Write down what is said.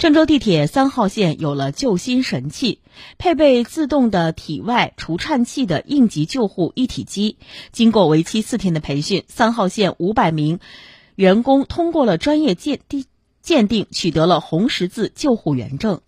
郑州地铁三号线有了救心神器，配备自动的体外除颤器的应急救护一体机。经过为期四天的培训，三号线五百名员工通过了专业鉴定鉴定，取得了红十字救护员证。